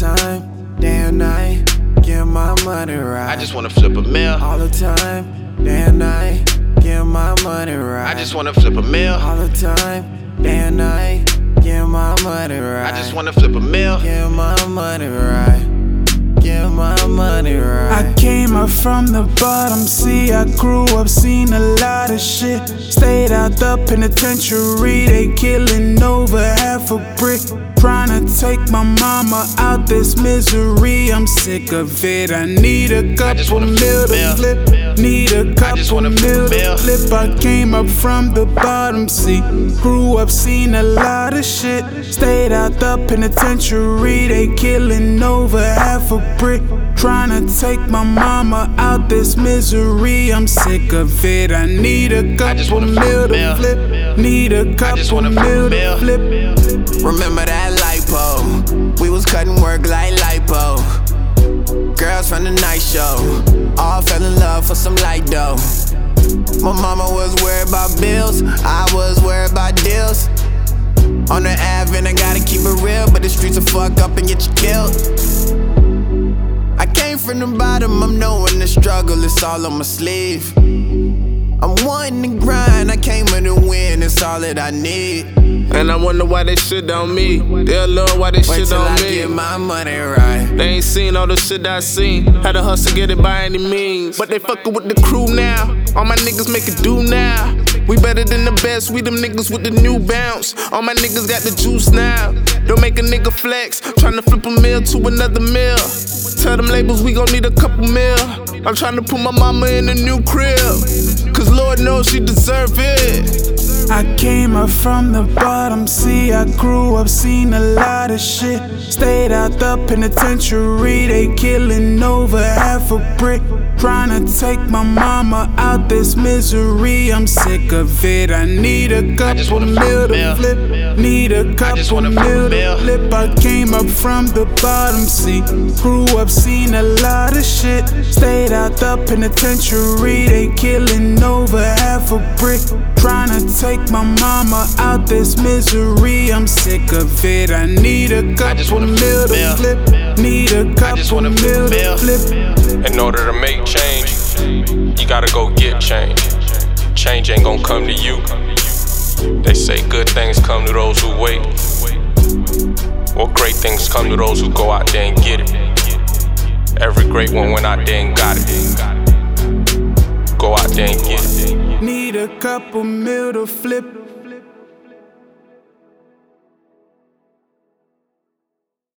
time, day and night, get my money right. I just wanna flip a mill. All the time, day and night, get my money right. I just wanna flip a mill. All the time, day and night, get my money right. I just wanna flip a mill. Get my money right. Get my money right. I came up from the bottom, see, I grew up, seen a shit. Stayed out the penitentiary, they killing over half a brick. Trying to take my mama out this misery. I'm sick of it. I need a couple mil to flip. Need a couple mil to flip. I came up from the bottom, see. Grew up, seen a lot of shit. Stayed out the penitentiary. They killing over half a brick. Trying to take my mama out this misery. I'm sick of it. I need a I just couple wanna flip mil a mill. to flip. Need a I just couple wanna flip a mil to flip. Remember that lipo? We was cutting work like lipo. Girls from the night show, all fell in love for some light dough. My mama was worried about bills, I was worried about deals. On the Ave, and I gotta keep it real, but the streets will fuck up and get you killed. From the bottom, I'm knowing the struggle, it's all on my sleeve. I'm wanting to grind, I came here to win, it's all that I need. And I wonder why they shit on me. They'll love why they Wait shit on I me. get my money right. They ain't seen all the shit I seen. Had to hustle, get it by any means. But they fuckin' with the crew now. All my niggas make it do now. We better than the best, we them niggas with the new bounce. All my niggas got the juice now. Don't make a nigga flex. Tryna flip a meal to another meal. Tell them labels we gon' need a couple mil. I'm tryna put my mama in a new crib. Cause Lord knows she deserve it. I came up from the bottom, see, I grew up, seen a lot of shit. Stayed out the penitentiary, they killing over half a brick. Trying to take my mama out this misery. I'm sick of it. I need a couple mil to flip. Need a couple mil to flip. I came up from the bottom, see, grew up, seen a lot of shit. Stayed out the penitentiary, they killing over half a brick. Trying to take my mama out this misery. I'm sick of it. I need a couple just wanna flip mil a to mill. flip. Need a I just couple wanna a mil mill. to flip. In order to make change, you gotta go get change. Change ain't gonna come to you. They say good things come to those who wait. Well, great things come to those who go out there and get it. Every great one went out there and got it. Go out there and get it. A couple mil to flip.